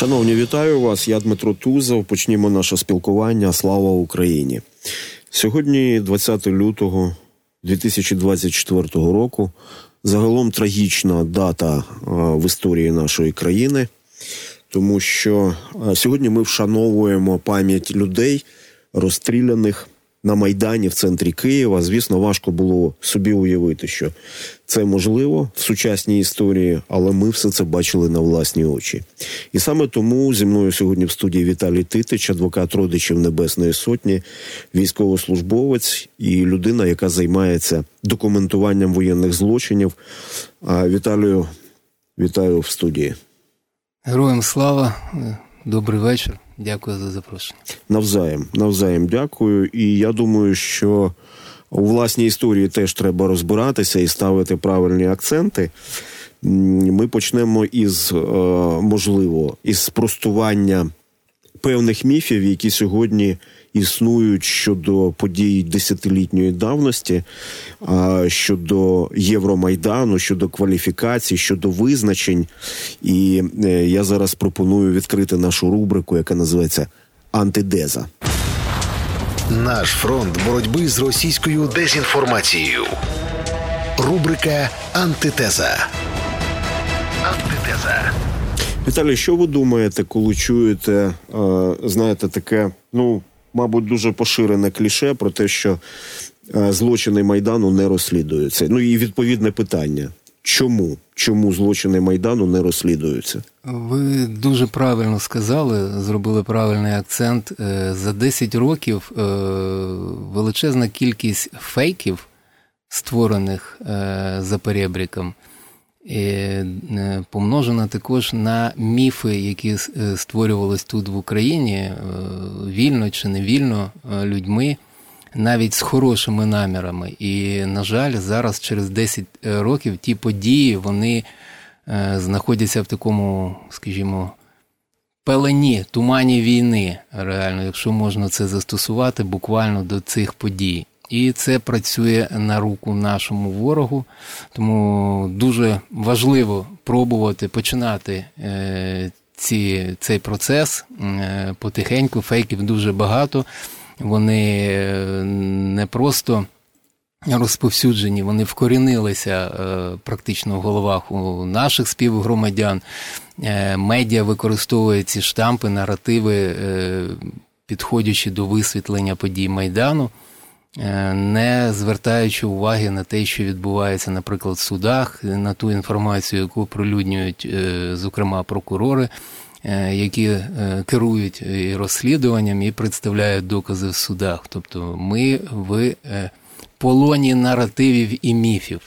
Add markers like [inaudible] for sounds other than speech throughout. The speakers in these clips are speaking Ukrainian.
Шановні, вітаю вас. Я Дмитро Тузов. Почнімо наше спілкування. Слава Україні! Сьогодні, 20 лютого 2024 року, загалом трагічна дата в історії нашої країни, тому що сьогодні ми вшановуємо пам'ять людей, розстріляних на Майдані в центрі Києва. Звісно, важко було собі уявити, що це можливо в сучасній історії, але ми все це бачили на власні очі. І саме тому зі мною сьогодні в студії Віталій Титич, адвокат родичів Небесної Сотні, військовослужбовець і людина, яка займається документуванням воєнних злочинів. Віталію, вітаю в студії. Героям слава, добрий вечір. Дякую за запрошення. Навзаєм, навзаєм дякую. І я думаю, що у власній історії теж треба розбиратися і ставити правильні акценти. Ми почнемо із, е, можливо, із спростування певних міфів, які сьогодні існують щодо подій десятилітньої давності, щодо Євромайдану, щодо кваліфікацій, щодо визначень. І е, я зараз пропоную відкрити нашу рубрику, яка називається Антидеза. Наш фронт боротьби з російською дезінформацією. Рубрика Антитеза. Антитеза. Віталій, що ви думаєте, коли чуєте, е, знаєте, таке, ну мабуть, дуже поширене кліше про те, що е, злочини майдану не розслідуються. Ну і відповідне питання. Чому Чому злочини майдану не розслідуються? Ви дуже правильно сказали, зробили правильний акцент. Е, за 10 років величезна кількість фейків, створених за перебріком, помножена також на міфи, які е, створювалися тут в Україні, е, вільно чи невільно людьми, навіть з хорошими намірами. І, на жаль, зараз, через 10 років, ті події вони знаходяться в такому, скажімо, пелені, тумані війни, реально, якщо можна це застосувати буквально до цих подій. І це працює на руку нашому ворогу. Тому дуже важливо пробувати починати е, ці, цей процес е, потихеньку. Фейків дуже багато. Вони е, не просто розповсюджені, вони вкорінилися практично в головах у наших співгромадян. Медіа використовує ці штампи, наративи, підходячи до висвітлення подій Майдану. Е, не звертаючи уваги на те, що відбувається, наприклад, в судах, на ту інформацію, яку пролюднюють, е, зокрема, прокурори, е, які керують і розслідуванням і представляють докази в судах. Тобто ми в полоні наративів і міфів.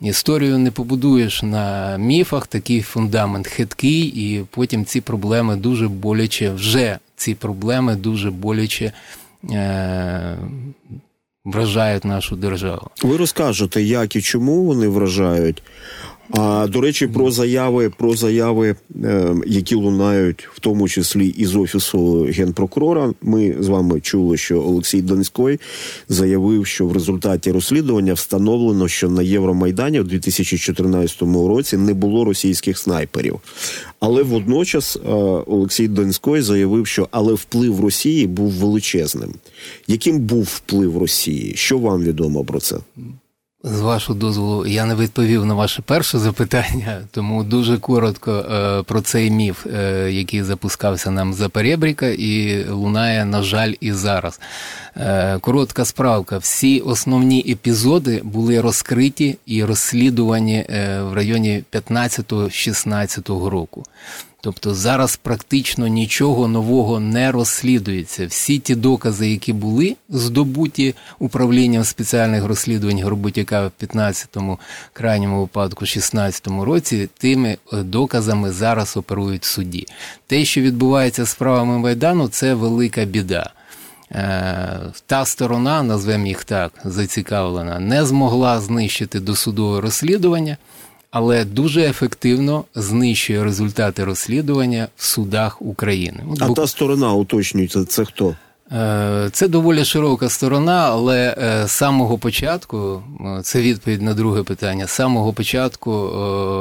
Історію не побудуєш на міфах, такий фундамент хиткий, і потім ці проблеми дуже боляче, вже ці проблеми дуже боляче вражають нашу державу. Ви розкажете, як і чому вони вражають. А до речі, про заяви, про заяви, е, які лунають, в тому числі із офісу генпрокурора. Ми з вами чули, що Олексій Донський заявив, що в результаті розслідування встановлено, що на Євромайдані у 2014 році не було російських снайперів. Але водночас е, Олексій Донський заявив, що але вплив Росії був величезним. Яким був вплив Росії? Що вам відомо про це? З вашого дозволу, я не відповів на ваше перше запитання, тому дуже коротко е, про цей міф, е, який запускався нам за перебріка, і лунає, на жаль, і зараз. Е, коротка справка: всі основні епізоди були розкриті і розслідувані в районі 15-16 року. Тобто зараз практично нічого нового не розслідується. Всі ті докази, які були здобуті управлінням спеціальних розслідувань Горбутяка в 15-му, крайньому випадку, 16-му році, тими е, доказами зараз оперують в суді. Те, що відбувається з справами Майдану, це велика біда. Е, та сторона, назвемо їх так, зацікавлена, не змогла знищити досудове розслідування але дуже ефективно знищує результати розслідування в судах України. От, а бо... та сторона уточнюється, це хто? Е, це доволі широка сторона, але з самого початку, це відповідь на друге питання. З самого початку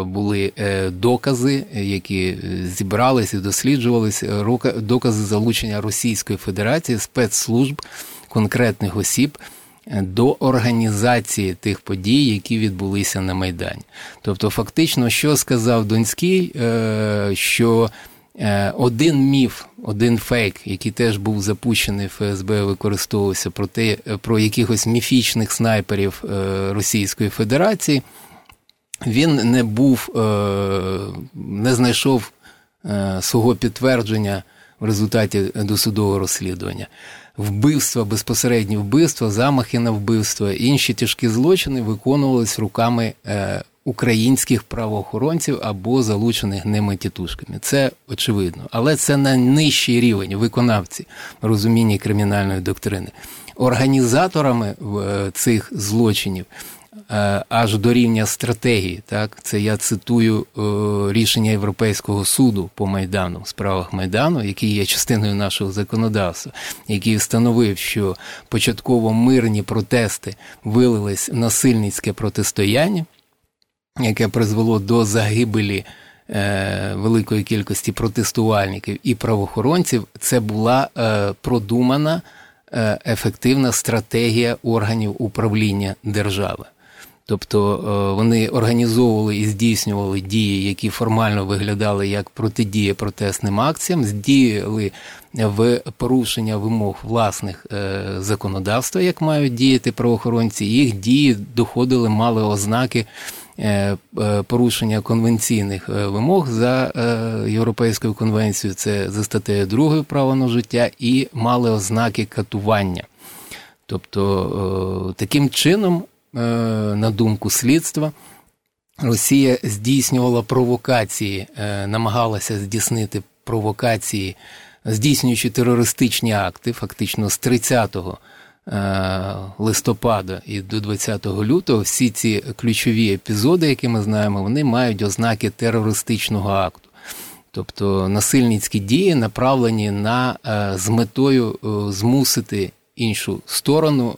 були докази, які зібралися і досліджувалися, докази залучення Російської Федерації спецслужб конкретних осіб до організації тих подій, які відбулися на Майдані. Тобто, фактично, що сказав Донський, е, що е, один міф, один фейк, який теж був запущений ФСБ, використовувався про те, про якихось міфічних снайперів е, Російської Федерації, він не був, не знайшов свого підтвердження в результаті досудового розслідування вбивства, безпосередні вбивства, замахи на вбивство, інші тяжкі злочини виконувались руками е, українських правоохоронців або залучених ними тітушками. Це очевидно, але це на нижчий рівень виконавці розуміння кримінальної доктрини. Організаторами е, цих злочинів аж до рівня стратегії. Так, Це я цитую е, рішення Європейського суду по Майдану в справах Майдану, який є частиною нашого законодавства, який встановив, що початково мирні протести вилились в насильницьке протистояння, яке призвело до загибелі. Е, великої кількості протестувальників і правоохоронців це була продумана ефективна стратегія органів управління держави. Тобто е, вони організовували і здійснювали дії, які формально виглядали як протидія протестним акціям, здіяли в порушення вимог власних е, законодавства, як мають діяти правоохоронці. Їх дії доходили, мали ознаки. Е, порушення конвенційних вимог за Європейською конвенцією, це за статтею 2 право на життя, і мали ознаки катування. Тобто таким чином на думку слідства, Росія здійснювала провокації, е, намагалася здійснити провокації, здійснюючи терористичні акти, фактично з 30 е, листопада і до 20 лютого. Всі ці ключові епізоди, які ми знаємо, вони мають ознаки терористичного акту. Тобто насильницькі дії направлені на з метою змусити іншу сторону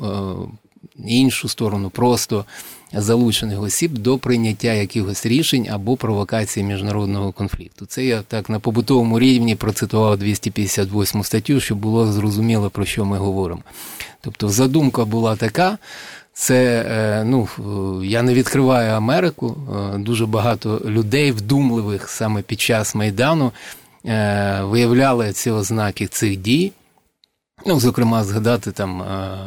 іншу сторону, просто залучених осіб до прийняття якихось рішень або провокації міжнародного конфлікту. Це я так на побутовому рівні процитував 258 статтю, щоб було зрозуміло, про що ми говоримо. Тобто, задумка була така. Це е, ну я не відкриваю Америку. Е, дуже багато людей, вдумливих саме під час майдану, е, виявляли ці ознаки цих дій. Ну, зокрема, згадати там е,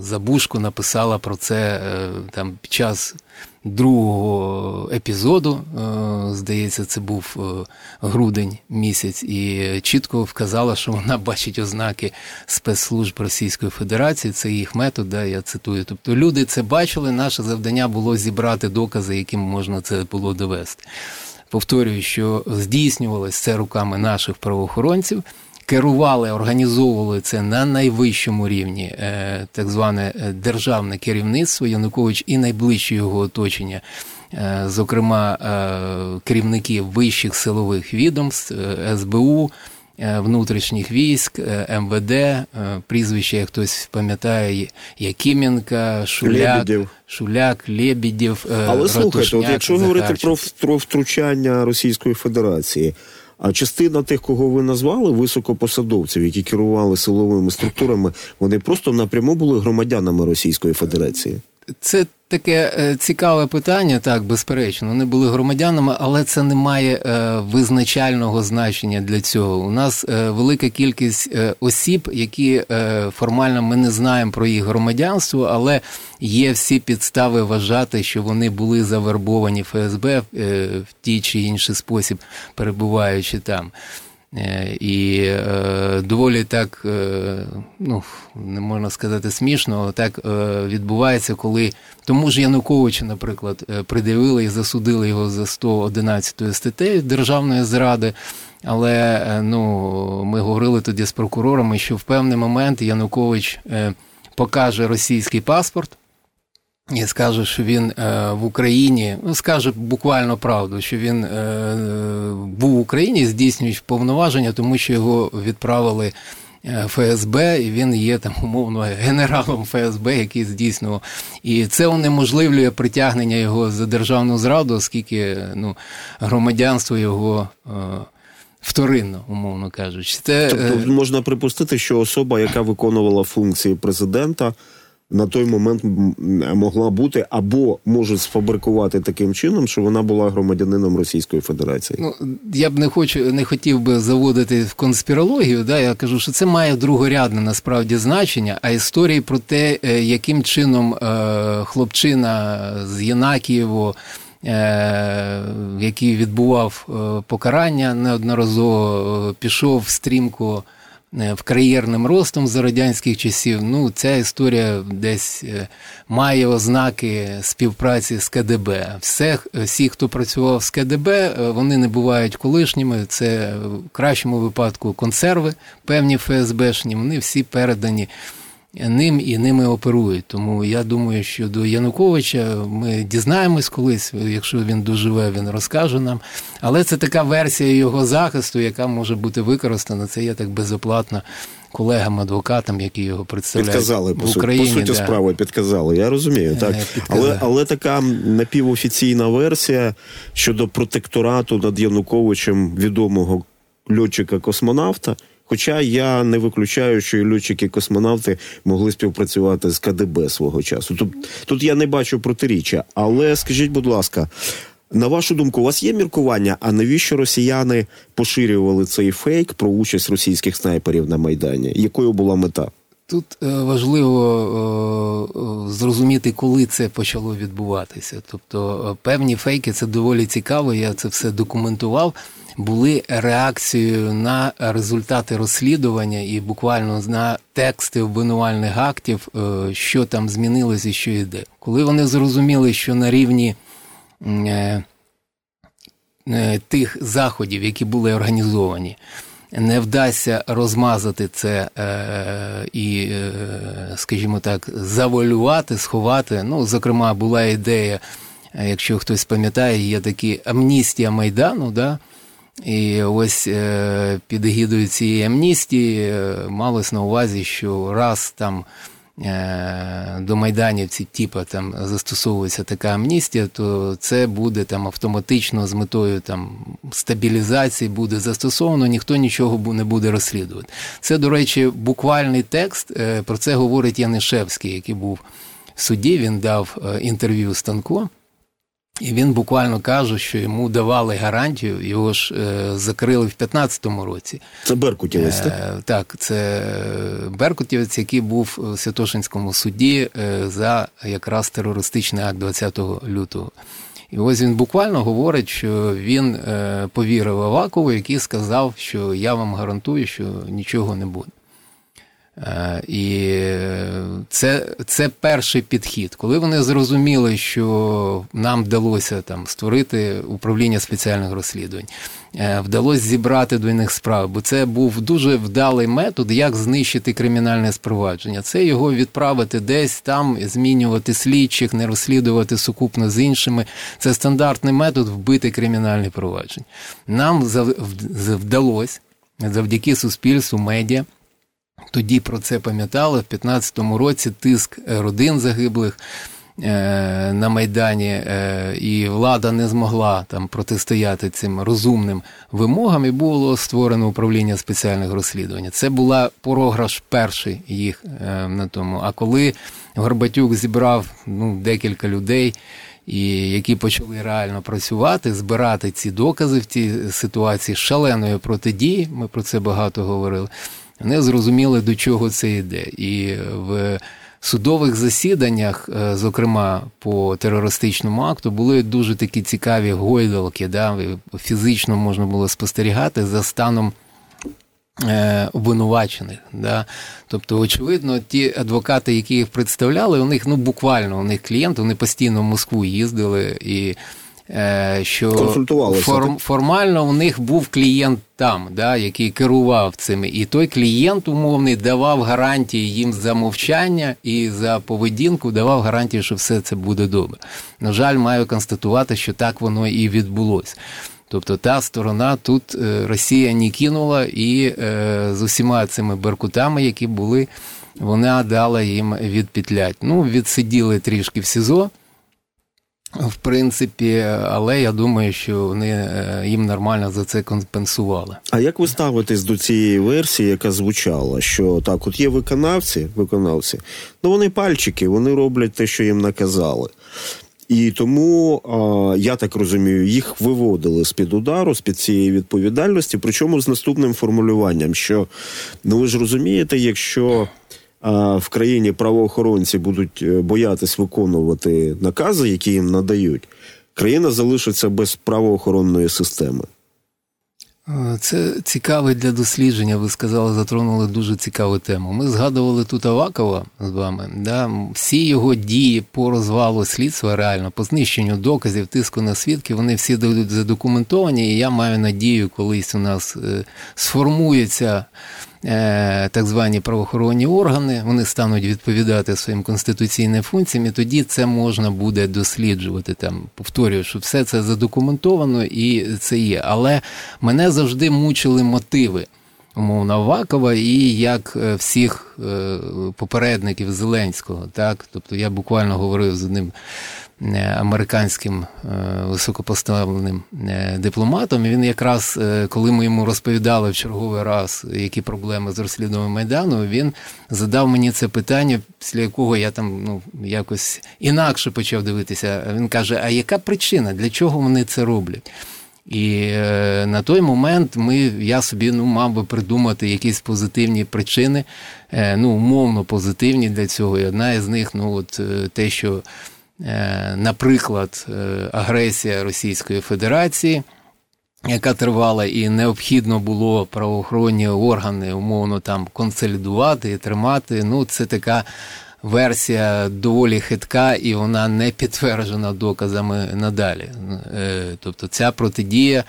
Забушко написала про це е, там під час другого епізоду. Е, здається, це був грудень місяць, і чітко вказала, що вона бачить ознаки спецслужб Російської Федерації. Це їх метод, да, я цитую. Тобто люди це бачили. Наше завдання було зібрати докази, яким можна це було довести. Повторюю, що здійснювалось це руками наших правоохоронців керували, організовували це на найвищому рівні, е, так зване е, державне керівництво Янукович і найближче його оточення. Е, зокрема, керівники вищих силових відомств СБУ, внутрішніх військ, МВД, прізвище, як хтось пам'ятає, Якименка, Шуляк, Лебедів. Шуляк, Лебідів. Але слухайте, от якщо говорити про, про втручання Російської Федерації. А частина тих, кого ви назвали, високопосадовців, які керували силовими структурами, вони просто напряму були громадянами Російської Федерації. Це таке е, цікаве питання, так, безперечно. Вони були громадянами, але це не має е, визначального значення для цього. У нас е, велика кількість осіб, які формально ми не знаємо про їх громадянство, але є всі підстави вважати, що вони були завербовані ФСБ в тій чи інший спосіб, перебуваючи там. Е, і е, доволі так, е, ну не можна сказати смішно, так відбувається, коли тому ж Януковича, наприклад, придивили і засудили його за 111 статтею державної зради. Але ну, ми говорили тоді з прокурорами, що в певний момент Янукович покаже російський паспорт. І скаже, що він е, в Україні, ну скаже буквально правду, що він е, був в Україні, здійснюючи повноваження, тому що його відправили Е, ФСБ, і він є там умовно генералом ФСБ, який здійснював. І це унеможливлює притягнення його за державну зраду, оскільки ну, громадянство його. Е, вторинно, умовно кажучи, це тобто можна припустити, що особа, яка виконувала функції президента, на той момент могла бути або можуть сфабрикувати таким чином, що вона була громадянином Російської Федерації. Ну я б не хочу, не хотів би заводити в конспірологію. Да, я кажу, що це має другорядне насправді значення. А історії про те, е, яким чином е, хлопчина з Єнакієво. Е, який відбував покарання неодноразово, пішов стрімко Е, в кар'єрним ростом за радянських часів. Ну, ця історія десь е, має ознаки співпраці з КДБ. Все, всі, хто працював з КДБ, е, вони не бувають колишніми. Це в кращому випадку консерви, певні ФСБшні, вони всі передані ним і ними оперують. Тому я думаю, що до Януковича ми дізнаємось колись, якщо він доживе, він розкаже нам. Але це така версія його захисту, яка може бути використана. Це є так безоплатно. Колегам, адвокатам, які його представляють підказали в Україні. По суті, да. справи підказали. Я розумію, е, так але але така напівофіційна версія щодо протекторату над Януковичем відомого льотчика-космонавта. Хоча я не виключаю, що і льотчики космонавти могли співпрацювати з КДБ свого часу. Тут тут я не бачу протиріччя. Але скажіть, будь ласка, на вашу думку, у вас є міркування? А навіщо росіяни поширювали цей фейк про участь російських снайперів на майдані? Якою була мета? Тут е, важливо е, зрозуміти, коли це почало відбуватися. Тобто, е, певні фейки це доволі цікаво. Я це все документував були реакцією на результати розслідування і буквально на тексти обвинувальних актів, е, що там змінилось і що йде. Коли вони зрозуміли, що на рівні е, е, тих заходів, які були організовані, не вдасться розмазати це і, скажімо так, завалювати, сховати. Ну, зокрема, була ідея, якщо хтось пам'ятає, є такі амністія Майдану. да, і ось е, під гідою цієї амністії е, малось на увазі, що раз там е, до майданівців типу, там застосовується така амністія, то це буде там автоматично з метою там стабілізації буде застосовано, ніхто нічого не буде розслідувати. Це, до речі, буквальний текст. Про це говорить Янишевський, який був в суді. Він дав інтерв'ю Станко. І він буквально каже, що йому давали гарантію, його ж е, закрили в 15-му році. Це Беркутівець, так? Е, так, це Беркутівець, який був у Святошинському суді е, за якраз терористичний акт 20 лютого. І ось він буквально говорить, що він е, повірив Авакову, який сказав, що я вам гарантую, що нічого не буде. Е, і це це перший підхід. Коли вони зрозуміли, що нам вдалося там створити управління спеціальних розслідувань, е, вдалося зібрати до них справи, бо це був дуже вдалий метод, як знищити кримінальне спровадження. Це його відправити десь там, змінювати слідчих, не розслідувати сукупно з іншими. Це стандартний метод вбити кримінальне провадження. Нам вдалося завдяки суспільству медіа. Тоді про це пам'ятали в 15-му році тиск родин загиблих. Е, на Майдані е, і влада не змогла там протистояти цим розумним вимогам, і було створено управління спеціальних розслідувань. Це була програш перший їх е, на тому. А коли Горбатюк зібрав ну, декілька людей, і які почали реально працювати, збирати ці докази в цій ситуації шаленої протидії, ми про це багато говорили не зрозуміли, до чого це йде. І в судових засіданнях, е, зокрема по терористичному акту, були дуже такі цікаві гойдалки. Да? Фізично можна було спостерігати за станом. Е, обвинувачених, Да? тобто, очевидно, ті адвокати, які їх представляли, у них ну буквально у них клієнти, вони постійно в Москву їздили і що форм, формально у них був клієнт там, да, який керував цими, і той клієнт умовний давав гарантії їм за мовчання і за поведінку давав гарантії, що все це буде добре. На жаль, маю констатувати, що так воно і відбулося. Тобто та сторона тут Росія не кинула і з усіма цими беркутами, які були, вона дала їм відпетлять. Ну, відсиділи трішки в СІЗО. В принципі, але я думаю, що вони е, їм нормально за це компенсували. А як ви ставитесь до цієї версії, яка звучала? Що так, от є виконавці, виконавці, ну вони пальчики, вони роблять те, що їм наказали. І тому я так розумію, їх виводили з під удару, з під цієї відповідальності. Причому з наступним формулюванням, що ну ви ж розумієте, якщо в країні правоохоронці будуть е, боятись виконувати накази, які їм надають, країна залишиться без правоохоронної системи. Це цікаве для дослідження. Ви сказали, затронули дуже цікаву тему. Ми згадували тут Авакова з вами. Да? Всі його дії по розвалу слідства, реально, по знищенню доказів, тиску на свідки, вони всі задокументовані, і я маю надію, колись у нас е, сформується так звані правоохоронні органи, вони стануть відповідати своїм конституційним функціям, і тоді це можна буде досліджувати. Там повторюю, що все це задокументовано і це є. Але мене завжди мучили мотиви. Умовно Авакова і як е, всіх е, попередників Зеленського, так тобто я буквально говорив з одним Е, американським е, високопоставленим е, дипломатом. І Він якраз, коли ми йому розповідали в черговий раз, які проблеми з розслідуванням Майдану, він задав мені це питання, після якого я там ну, якось інакше почав дивитися. Він каже: А яка причина? Для чого вони це роблять? І е, на той момент ми, я собі ну, мав би придумати якісь позитивні причини, е, ну, умовно позитивні для цього. І одна із них ну, от, те, що Е, наприклад, е, агресія Російської Федерації, яка тривала, і необхідно було правоохоронні органи умовно там консолідувати і тримати. Ну, це така. Версія доволі хитка, і вона не підтверджена доказами надалі. Е, тобто ця протидія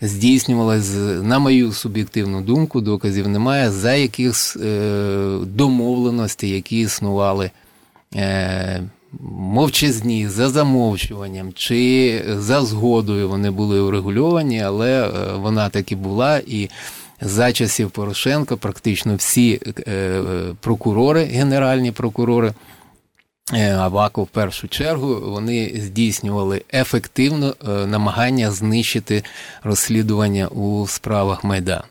здійснювалась, на мою суб'єктивну думку, доказів немає, за якихось домовленостей, які існували мовчазні за замовчуванням чи за згодою вони були урегульовані, але е, вона таки була і. За часів Порошенка практично всі е, прокурори, генеральні прокурори, е, Авако в першу чергу, вони здійснювали ефективно намагання знищити розслідування у справах Майдану.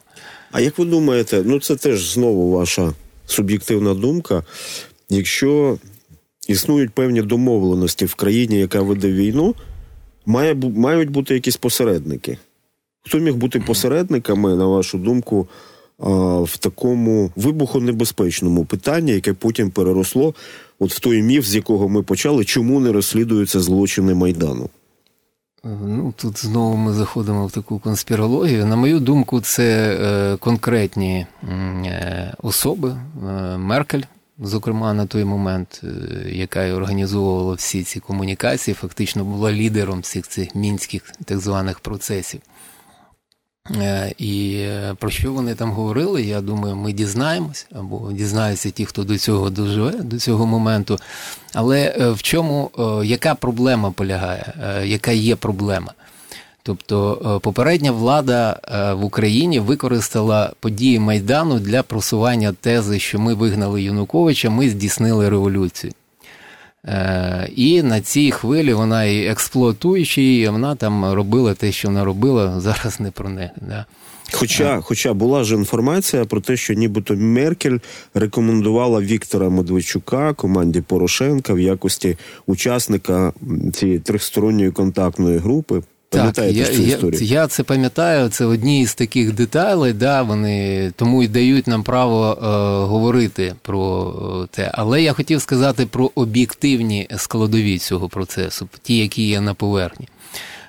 А як ви думаєте, ну це теж знову ваша суб'єктивна думка? Якщо існують певні домовленості в країні, яка веде війну, має, мають бути якісь посередники. Хто міг бути посередниками, на вашу думку, в такому вибухонебезпечному питанні, яке потім переросло от в той міф, з якого ми почали, чому не розслідуються злочини Майдану? Ну, Тут знову ми заходимо в таку конспірологію. На мою думку, це е, конкретні е, особи. Е, Меркель зокрема на той момент, е, яка і організовувала всі ці комунікації, фактично була лідером всіх цих мінських так званих процесів. Е, і е, про що вони там говорили, я думаю, ми дізнаємось, або дізнаються ті, хто до цього доживе, до цього моменту. Але в чому яка проблема полягає? Яка є проблема? Тобто е, попередня влада е, в Україні використала події Майдану для просування тези, що ми вигнали Януковича, ми здійснили революцію. Е, і на цій хвилі вона і експлуатуючи її, вона там робила те, що вона робила, [laughs] зараз не про неї. Да. Хоча хоча була ж інформація про те, що нібито Меркель рекомендувала Віктора Медведчука команді Порошенка в якості учасника цієї трьохсторонньої контактної групи. Пам'ятаєте так, цю я, історію? Я, я це пам'ятаю. Це одні із таких деталей, да, вони тому і дають нам право е, говорити про е, те. Але я хотів сказати про об'єктивні складові цього процесу, ті, які є на поверхні.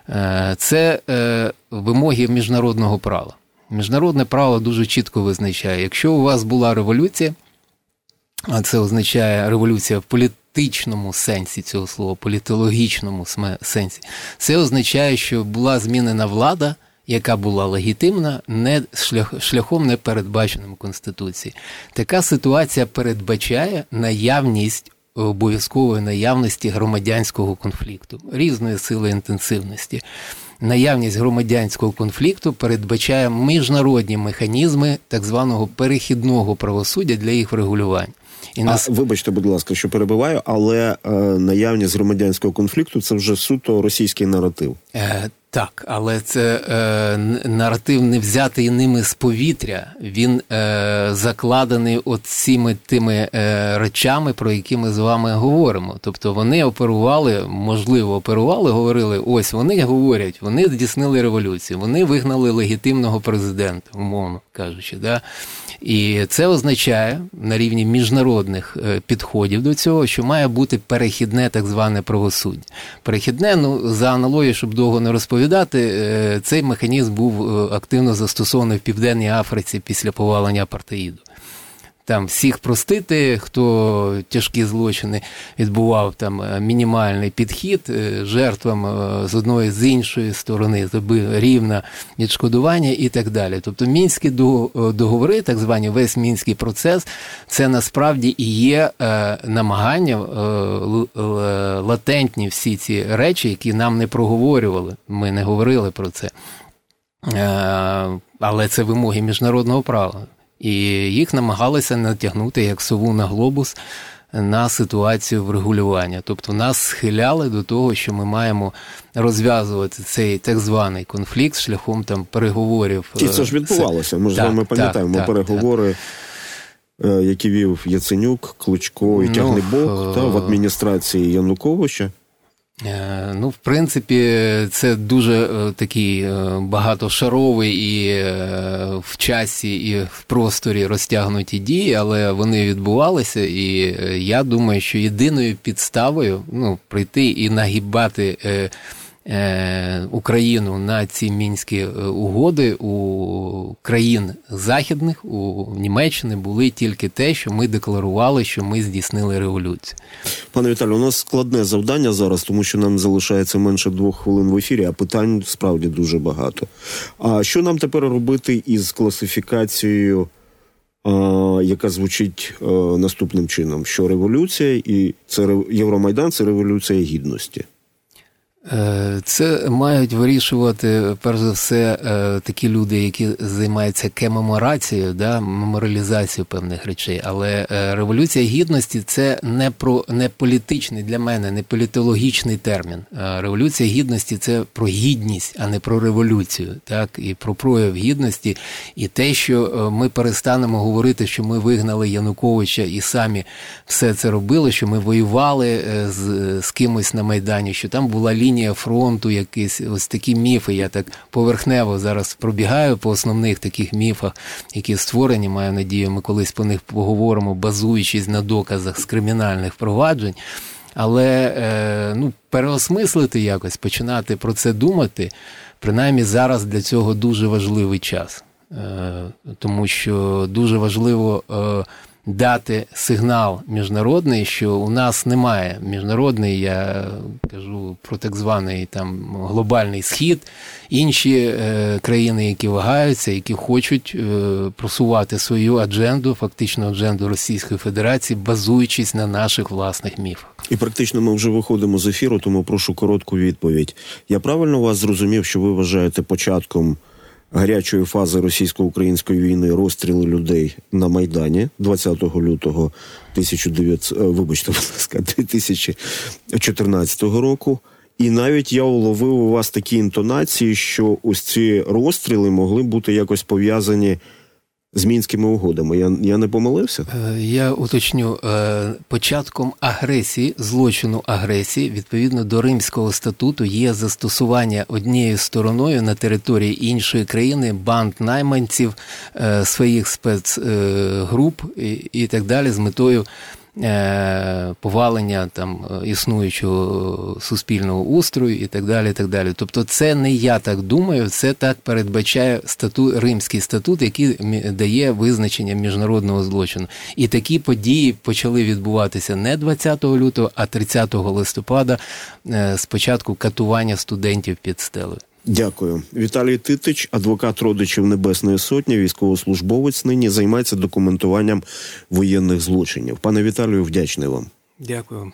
Е, Це е, вимоги міжнародного права. Міжнародне право дуже чітко визначає, якщо у вас була революція, а це означає революція в політиці політичному сенсі цього слова, політологічному сенсі, це означає, що була змінена влада, яка була легітимна, не шляхом не передбаченим Конституції. Така ситуація передбачає наявність. Обов'язкової наявності громадянського конфлікту різної сили інтенсивності. наявність громадянського конфлікту передбачає міжнародні механізми так званого перехідного правосуддя для їх врегулювання. І нас... А, Вибачте, будь ласка, що перебиваю, але е, наявність громадянського конфликту це вже суто російський наратив. Е, так, але це е, наратив не взятий ними з повітря. Він е, закладений от цими тими е, речами, про які ми з вами говоримо. Тобто вони оперували, можливо, оперували, говорили: ось вони говорять, вони здійснили революцію, вони вигнали легітимного президента, умовно кажучи. Да? І це означає на рівні міжнародних е, підходів до цього, що має бути перехідне так зване правосуддя. Перехідне, ну за аналогією, щоб довго не розповідати, е, цей механізм був е, активно застосований в Південній Африці після повалення апартеїду там всіх простити, хто тяжкі злочини відбував там е, мінімальний підхід е, жертвам е, з одної з іншої сторони, рівне відшкодування і так далі. Тобто мінські договори, так звані весь мінський процес, це насправді і є намагання латентні всі ці речі, які нам не проговорювали. Ми не говорили про це. Але це вимоги міжнародного права і їх намагалися натягнути як сову на глобус на ситуацію врегулювання. Тобто нас схиляли до того, що ми маємо розв'язувати цей так званий конфлікт шляхом там переговорів. І це ж відбувалося. Ми ж з вами пам'ятаємо так, переговори. Так. Е, які вів Яценюк, Кличко і ну, Тягнебок та в адміністрації Януковича. Е, ну, в принципі, це дуже е, такий е, багатошаровий і в часі, і в просторі розтягнуті дії, але вони відбувалися, і я думаю, що єдиною підставою ну, прийти і нагибати. Е, Україну на ці мінські е, угоди у країн західних у Німеччини були тільки те, що ми декларували, що ми здійснили революцію. Пане Віталію, у нас складне завдання зараз, тому що нам залишається менше двох хвилин в ефірі, а питань справді дуже багато. А що нам тепер робити із класифікацією? Яка звучить наступним чином: що революція і це Євромайдан це революція гідності. Е, це мають вирішувати перш за все е, такі люди, які займаються кемеморацією, да, меморалізацією певних речей. Але е, революція гідності це не про не політичний для мене, не політологічний термін. Революція гідності це про гідність, а не про революцію, так і про прояв гідності, і те, що ми перестанемо говорити, що ми вигнали Януковича і самі все це робили, що ми воювали з, з кимось на майдані, що там була лінія лінія фронту, якісь ось такі міфи. Я так поверхнево зараз пробігаю по основних таких міфах, які створені. Маю надію, ми колись по них поговоримо, базуючись на доказах з кримінальних проваджень. Але е, ну, переосмислити якось, починати про це думати, принаймні зараз для цього дуже важливий час, Е, тому що дуже важливо. Дати сигнал міжнародний, що у нас немає міжнародний, я кажу про так званий там глобальний схід, інші е, країни, які вагаються, які хочуть е, просувати свою адженду, фактично адженду Російської Федерації, базуючись на наших власних міфах. І практично ми вже виходимо з ефіру, тому прошу коротку відповідь. Я правильно вас зрозумів, що ви вважаєте початком гарячої фази російсько-української війни розстріли людей на майдані 20 лютого 1900, е, вибачте, будь ласка, 2014 року. І навіть я уловив у вас такі інтонації, що ось ці розстріли могли бути якось пов'язані з мінськими угодами. Я я не помилився? Е, я уточню е, початком агресії, злочину агресії, відповідно до Римського статуту, є застосування однією стороною на території іншої країни банд найманців е, своїх спецгруп і так далі з метою. Е, повалення там е, існуючого суспільного устрою і так далі. Так далі. Тобто, це не я так думаю, це так передбачає статут Римський статут, який дає визначення міжнародного злочину. І такі події почали відбуватися не 20 лютого, а 30 листопада. Е, спочатку катування студентів під стелею. Дякую, Віталій Титич, адвокат родичів Небесної Сотні, військовослужбовець. Нині займається документуванням воєнних злочинів. Пане Віталію, вдячний вам. Дякую вам.